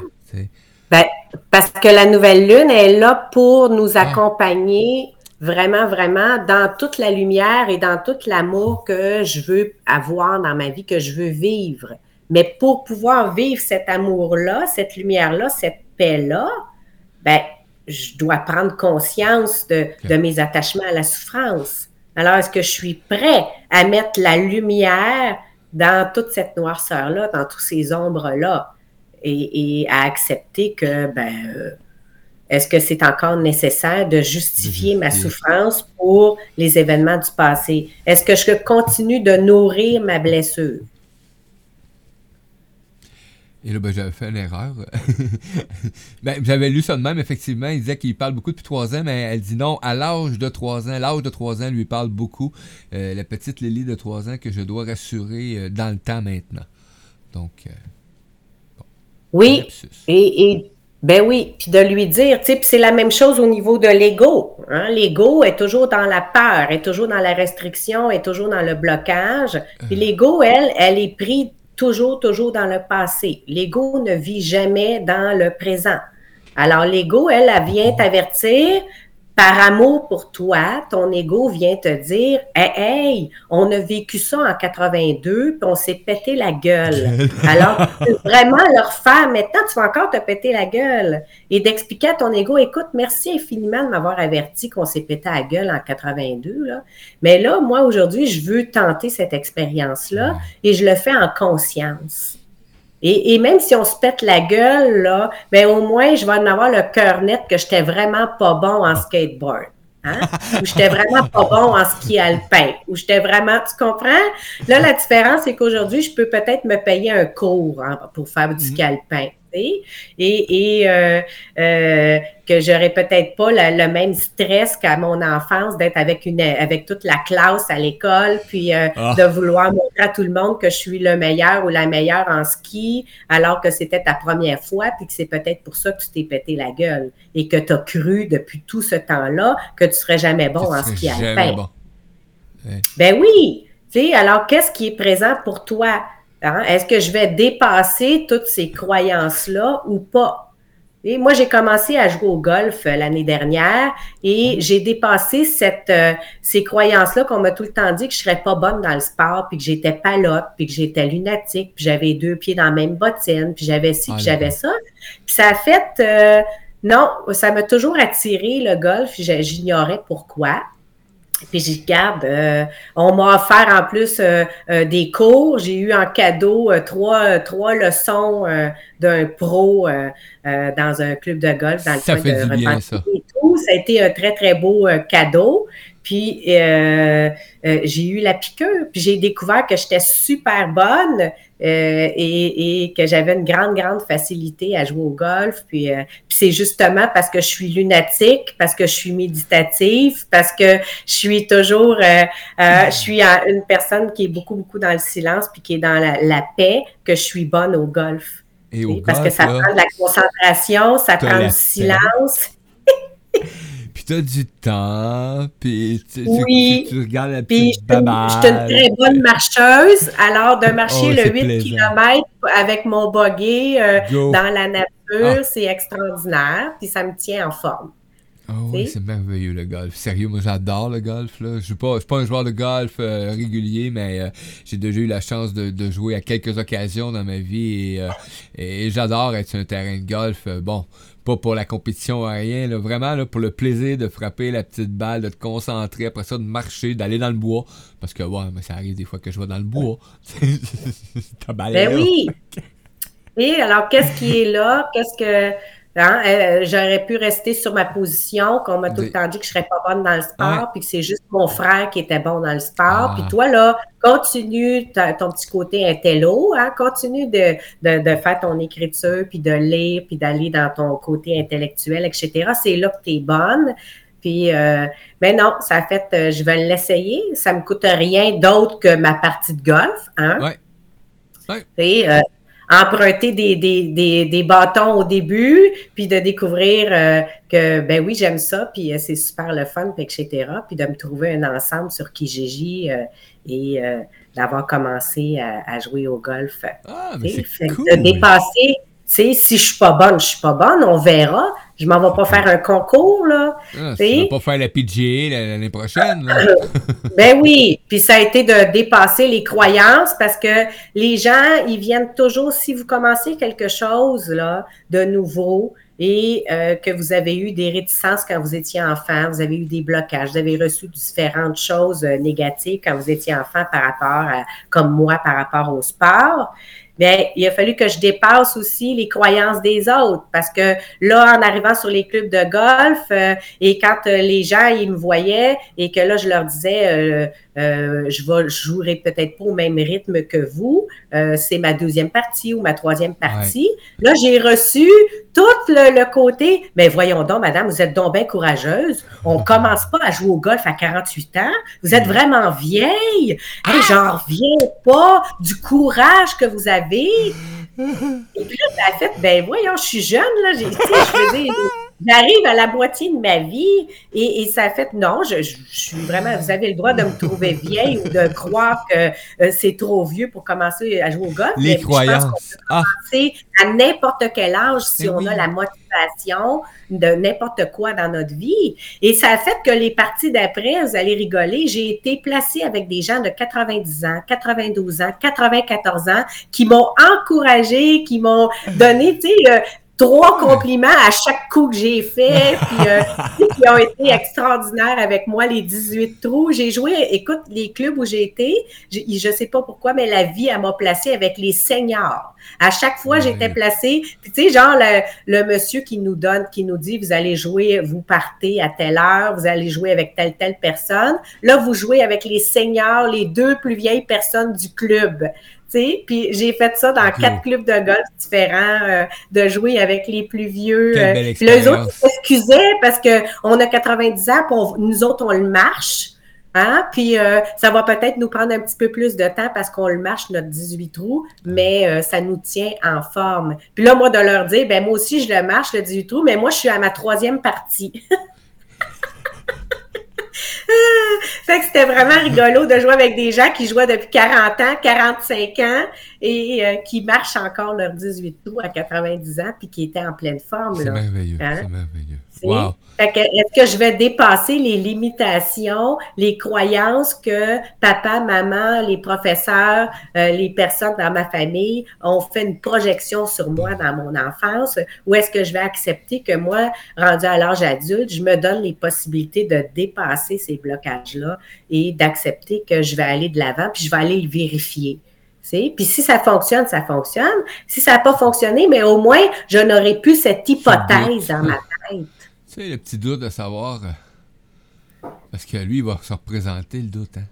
Ben, parce que la nouvelle lune est là pour nous accompagner vraiment, vraiment dans toute la lumière et dans tout l'amour que je veux avoir dans ma vie, que je veux vivre. Mais pour pouvoir vivre cet amour-là, cette lumière-là, cette paix-là, ben, je dois prendre conscience de, de, mes attachements à la souffrance. Alors, est-ce que je suis prêt à mettre la lumière dans toute cette noirceur-là, dans tous ces ombres-là, et, et, à accepter que, ben, euh, est-ce que c'est encore nécessaire de justifier ma souffrance pour les événements du passé? Est-ce que je continue de nourrir ma blessure? Et là, ben, j'avais fait une erreur. ben, j'avais lu ça de même, effectivement. Il disait qu'il parle beaucoup depuis trois ans, mais elle dit non, à l'âge de trois ans, l'âge de trois ans lui parle beaucoup. Euh, la petite Lily de trois ans que je dois rassurer euh, dans le temps maintenant. Donc, euh, Oui, et, et ben oui, puis de lui dire, tu sais, c'est la même chose au niveau de l'ego. Hein? L'ego est toujours dans la peur, est toujours dans la restriction, est toujours dans le blocage. Puis l'ego, elle, elle est prise toujours, toujours dans le passé. L'ego ne vit jamais dans le présent. Alors l'ego, elle, elle vient t'avertir, par amour pour toi, ton ego vient te dire Hey, hey on a vécu ça en 82, puis on s'est pété la gueule. Alors, vraiment leur faire maintenant, tu vas encore te péter la gueule. Et d'expliquer à ton ego Écoute, merci infiniment de m'avoir averti qu'on s'est pété la gueule en 82. Là. Mais là, moi, aujourd'hui, je veux tenter cette expérience-là et je le fais en conscience. Et, même si on se pète la gueule, là, ben au moins, je vais en avoir le cœur net que j'étais vraiment pas bon en skateboard. Hein? ou j'étais vraiment pas bon en ski alpin, ou j'étais vraiment, tu comprends? Là, la différence, c'est qu'aujourd'hui, je peux peut-être me payer un cours hein, pour faire du ski mm-hmm. Et, et euh, euh, que j'aurais peut-être pas le même stress qu'à mon enfance d'être avec une avec toute la classe à l'école, puis euh, ah. de vouloir montrer à tout le monde que je suis le meilleur ou la meilleure en ski, alors que c'était ta première fois, puis que c'est peut-être pour ça que tu t'es pété la gueule et que tu as cru depuis tout ce temps-là que tu serais jamais bon en ski alpin. Bon. Ben oui. alors, qu'est-ce qui est présent pour toi? Hein? Est-ce que je vais dépasser toutes ces croyances-là ou pas? Et moi, j'ai commencé à jouer au golf euh, l'année dernière et j'ai dépassé cette, euh, ces croyances-là qu'on m'a tout le temps dit que je serais pas bonne dans le sport, puis que j'étais palote, puis que j'étais lunatique, puis j'avais deux pieds dans la même bottine, puis j'avais ci, puis j'avais ça. Puis ça a fait... Euh, non, ça m'a toujours attiré le golf, j'ignorais pourquoi. Puis j'y garde. Euh, on m'a offert en plus euh, euh, des cours. J'ai eu en cadeau trois, trois leçons d'un pro dans un club de golf dans le ça fait de bien, ça. Ça a été un très, très beau cadeau. Puis j'ai eu la piqûre. Puis j'ai découvert que j'étais super bonne euh, et, que j'avais une grande, grande facilité à jouer au golf. Puis, euh, puis c'est justement parce que je suis lunatique, parce que je suis méditative, parce que je suis toujours, euh, je suis une personne qui est beaucoup, beaucoup dans le silence, puis qui est dans la, paix, que je suis bonne au golf. Et au parce que ça prend de la concentration, ça prend du silence. du temps, puis tu, regardes la petite Je suis une très bonne marcheuse, alors de marcher oh, le 8 km avec mon buggy euh, dans la nature, ah. c'est extraordinaire, puis ça me tient en forme. Ah oui, c'est merveilleux le golf. Sérieux, moi j'adore le golf. Là. Je ne suis, pas, un joueur de golf euh, régulier, mais euh, j'ai déjà eu la chance de, jouer à quelques occasions dans ma vie et, et j'adore être sur un terrain de golf. bon, pas pour la compétition rien, là, vraiment là, pour le plaisir de frapper la petite balle, de te concentrer, après ça de marcher, d'aller dans le bois. Parce que ouais, mais ça arrive des fois que je vais dans le bois. ben oui! Et alors, qu'est-ce qui est là? Qu'est-ce que Hein? Euh, j'aurais pu rester sur ma position, qu'on m'a tout le temps dit que je serais pas bonne dans le sport, puis que c'est juste mon frère qui était bon dans le sport. Puis ah. toi, là, continue ton petit côté intello, hein? continue de, de, faire ton écriture, puis de lire, puis d'aller dans ton côté intellectuel, etc. C'est là que tu es bonne. Puis, euh, mais non, ça a fait, euh, je vais l'essayer. Ça me coûte rien d'autre que ma partie de golf. Hein? Ouais. Et, euh, emprunter des, des, des, bâtons au début, puis de découvrir euh, que, ben oui, j'aime ça, puis euh, c'est super le fun, puis etc., puis de me trouver un ensemble sur Kijiji euh, et d'avoir commencé à, jouer au golf. Ah, mais c'est cool. De dépasser sais, si je suis pas bonne, je suis pas bonne, on verra. Je m'en vais pas faire un concours, là. Ah, tu vas pas faire la PGA l'année prochaine, là. ben oui. Puis ça a été de dépasser les croyances parce que les gens, ils viennent toujours, si vous commencez quelque chose, là, de nouveau, et euh, que vous avez eu des réticences quand vous étiez enfant, vous avez eu des blocages, vous avez reçu différentes choses euh, négatives quand vous étiez enfant par rapport à, comme moi, par rapport au sport. Bien, il a fallu que je dépasse aussi les croyances des autres parce que là, en arrivant sur les clubs de golf euh, et quand euh, les gens ils me voyaient et que là je leur disais euh, je vais jouerai peut-être pas au même rythme que vous, c'est ma deuxième partie ou ma troisième partie. Là, j'ai reçu tout le, côté, mais voyons donc, madame, vous êtes donc bien courageuse. On commence pas à jouer au golf à 48 ans. Vous êtes vraiment vieille. Hey, j'en reviens pas du courage que vous avez. Et puis là, ça a fait, ben voyons, je suis jeune, là. J'ai, je dire, j'arrive à la moitié de ma vie et, ça fait non, je, suis vraiment, vous avez le droit de me trouver vieille ou de croire que euh, c'est trop vieux pour commencer à jouer au golf. Les croyances. Ah. à n'importe quel âge si on a la motivation de n'importe quoi dans notre vie. Et ça a fait que les parties d'après, vous allez rigoler, j'ai été placée avec des gens de 90 ans, 92 ans, 94 ans qui m'ont encouragé, qui m'ont donné, tu sais, euh, trois compliments à chaque coup que j'ai fait, puis euh, qui ont été extraordinaires avec moi, les 18 trous. J'ai joué, écoute, les clubs où j'ai été, je ne sais pas pourquoi, mais la vie, elle m'a placée avec les seniors. À chaque fois, j'étais placée, puis tu sais, genre le, monsieur qui nous donne, qui nous dit, vous allez jouer, vous partez à telle heure, vous allez jouer avec telle, telle personne. Là, vous jouez avec les seniors, les deux plus vieilles personnes du club Puis j'ai fait ça dans quatre clubs de golf différents, euh, de jouer avec les plus vieux. Là, eux autres s'excusaient parce qu'on a 90 ans, puis nous autres, on le marche. Hein? Puis ça va peut-être nous prendre un petit peu plus de temps parce qu'on le marche notre 18 trous, mais ça nous tient en forme. Puis là, moi, de leur dire, ben moi aussi, je le marche le 18 trous, mais moi, je suis à ma troisième partie. fait que c'était vraiment rigolo de jouer avec des gens qui jouaient depuis 40 ans, 45 ans et euh, qui marchent encore leurs 18 tours à 90 ans puis qui étaient en pleine forme. C'est merveilleux. Hein? C'est merveilleux. Est-ce que je vais dépasser les limitations, les croyances que papa, maman, les professeurs, euh, les personnes dans ma famille ont fait une projection sur moi dans mon enfance? Ou est-ce que je vais accepter que moi, rendu à l'âge adulte, je me donne les possibilités de dépasser ces blocages-là et d'accepter que je vais aller de l'avant puis je vais aller le vérifier? Puis si ça fonctionne, ça fonctionne. Si ça n'a pas fonctionné, mais au moins, je n'aurais plus cette hypothèse dans ma tête. Tu sais, le petit doute de savoir. Euh, parce que lui, il va se représenter le doute. Hein?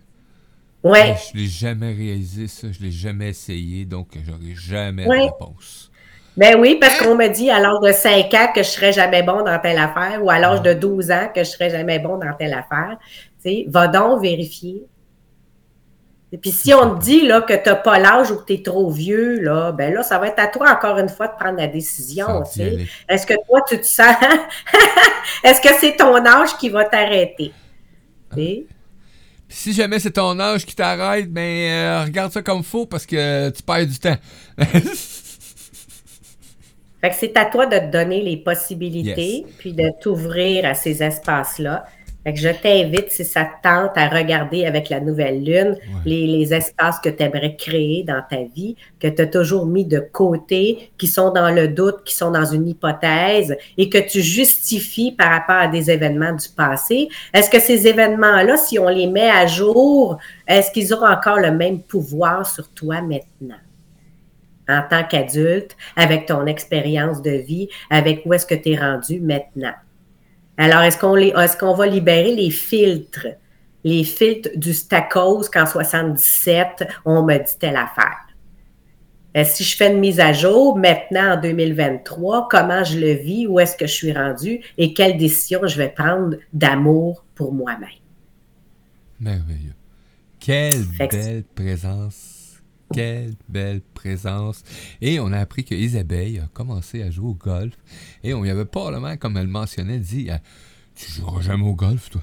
Ouais. Je ne l'ai jamais réalisé, ça. Je ne l'ai jamais essayé, donc j'aurai jamais de réponse. Ben oui, parce qu'on me dit à l'âge de 5 ans que je serais jamais bon dans telle affaire ou à l'âge de 12 ans que je serais jamais bon dans telle affaire. Tu sais, va donc vérifier. Et puis si on te dit là, que tu n'as pas l'âge ou que tu es trop vieux, là, ben là, ça va être à toi encore une fois de prendre la décision. Est-ce que toi, tu te sens. Est-ce que c'est ton âge qui va t'arrêter? Ah. Si jamais c'est ton âge qui t'arrête, ben euh, regarde ça comme faux parce que tu perds du temps. fait que c'est à toi de te donner les possibilités, puis de t'ouvrir à ces espaces-là. Fait que je t'invite, si ça te tente, à regarder avec la nouvelle lune les, espaces que tu aimerais créer dans ta vie, que tu as toujours mis de côté, qui sont dans le doute, qui sont dans une hypothèse et que tu justifies par rapport à des événements du passé. Est-ce que ces événements-là, si on les met à jour, est-ce qu'ils auront encore le même pouvoir sur toi maintenant? En tant qu'adulte, avec ton expérience de vie, avec où est-ce que tu es rendu maintenant? Alors, est-ce qu'on est qu'on va libérer les filtres? Les filtres du stacos qu'en 77, on me dit telle affaire? Euh, si je fais une mise à jour maintenant en 2023, comment je le vis, où est-ce que je suis rendu et quelle décision je vais prendre d'amour pour moi-même? Merveilleux. Quelle belle présence quelle belle présence. Et on a appris que Isabelle a commencé à jouer au golf. Et on y avait pas probablement, comme elle mentionnait, dit euh, Tu joueras jamais au golf, toi.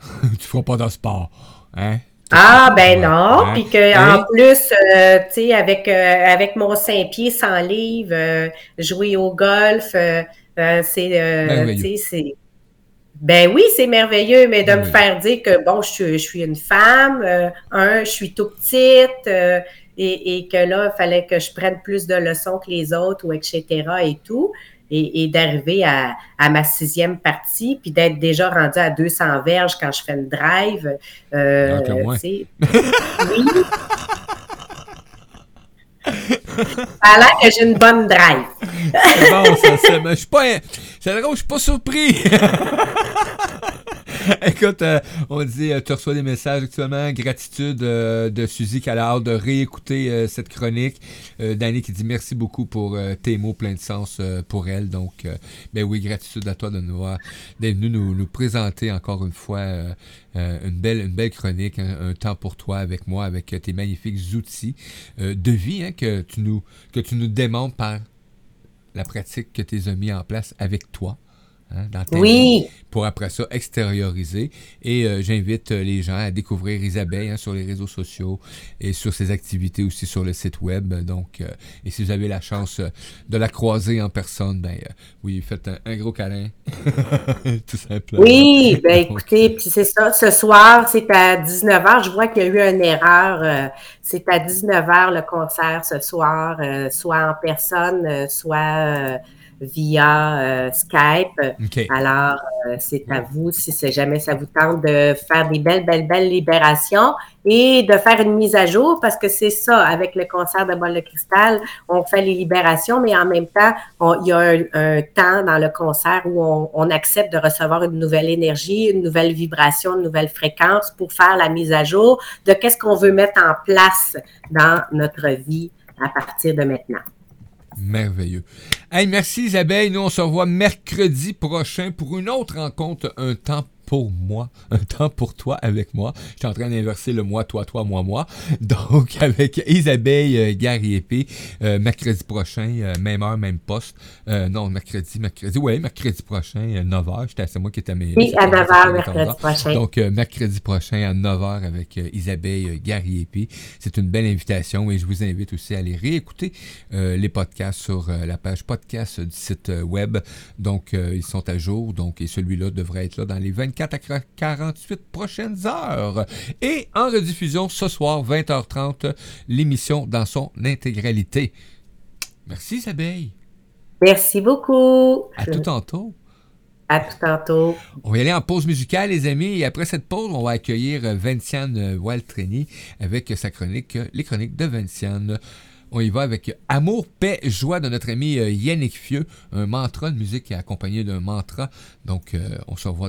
tu feras pas de sport. Hein? Ah, ben non. Hein? Puis qu'en plus, euh, tu sais, avec, euh, avec mon Saint-Pied sans livre, jouer au golf, c'est. c'est ben oui, c'est merveilleux, mais de me faire dire que bon, je, je suis une femme, un, je suis tout petite, et, que là, il fallait que je prenne plus de leçons que les autres ou etc. et tout. Et, d'arriver à, ma sixième partie, puis d'être déjà rendu à 200 verges quand je fais une drive. Euh, oui. Ça a l'air que j'ai une bonne drive. c'est bon, ça, c'est. Je suis pas. C'est drôle, je suis pas surpris. Écoute, euh, on dit, euh, tu reçois des messages actuellement. Gratitude euh, de Suzy qui a hâte de réécouter cette chronique. Danny qui dit merci beaucoup pour tes mots pleins de sens pour elle. Donc, ben oui, gratitude à toi de nous d'être venu nous, nous, présenter encore une fois une, belle, une belle chronique, un, temps pour toi avec moi, avec tes magnifiques outils de vie hein, que, tu nous, que tu nous démontres par la pratique que tu as mis en place avec toi. Hein, oui. pour après ça extérioriser. Et euh, j'invite euh, les gens à découvrir Isabelle hein, sur les réseaux sociaux et sur ses activités aussi sur le site web. Donc, euh, et si vous avez la chance de la croiser en personne, ben oui, faites un, gros câlin. Tout simplement. Oui, ben écoutez, puis c'est ça. Ce soir, c'est à 19h. Je vois qu'il y a eu une erreur. c'est à 19h le concert ce soir, soit en personne, soit via Skype. Alors, c'est à vous, si jamais ça vous tente, de faire des belles, belles, belles libérations et de faire une mise à jour parce que c'est ça, avec le concert de bol de cristal, on fait les libérations, mais en même temps, il y a un, temps dans le concert où on, on, accepte de recevoir une nouvelle énergie, une nouvelle vibration, une nouvelle fréquence pour faire la mise à jour de qu'est-ce qu'on veut mettre en place dans notre vie à partir de maintenant. Merveilleux. Hey, merci Isabelle. Nous, on se revoit mercredi prochain pour une autre rencontre, un temps pour moi, un temps pour toi avec moi. Je suis en train d'inverser le moi, toi, toi, moi, moi. Donc, avec Isabelle euh, Gary euh, mercredi prochain, euh, même heure, même poste. Non, mercredi, mercredi, oui, mercredi prochain, 9h. C'était moi qui étais mes. Oui, à 9h, mercredi prochain. Donc, mercredi prochain, à 9h, avec Isabelle Gary C'est une belle invitation et je vous invite aussi à aller réécouter les podcasts sur la page podcast du site web. Donc, ils sont à jour. Donc, et celui-là devrait être là dans les 24 à 48 prochaines heures. Et en rediffusion ce soir, 20h30, l'émission dans son intégralité. Merci Isabelle. Merci beaucoup. À tout tantôt. À tout tantôt. On va y aller en pause musicale, les amis. Et après cette pause, on va accueillir Vinciane Waltreni avec sa chronique, les chroniques de Vinciane. On y va avec Amour, paix, joie de notre ami Yannick Fieux, un mantra de musique accompagné d'un mantra. Donc, euh, on se revoit dans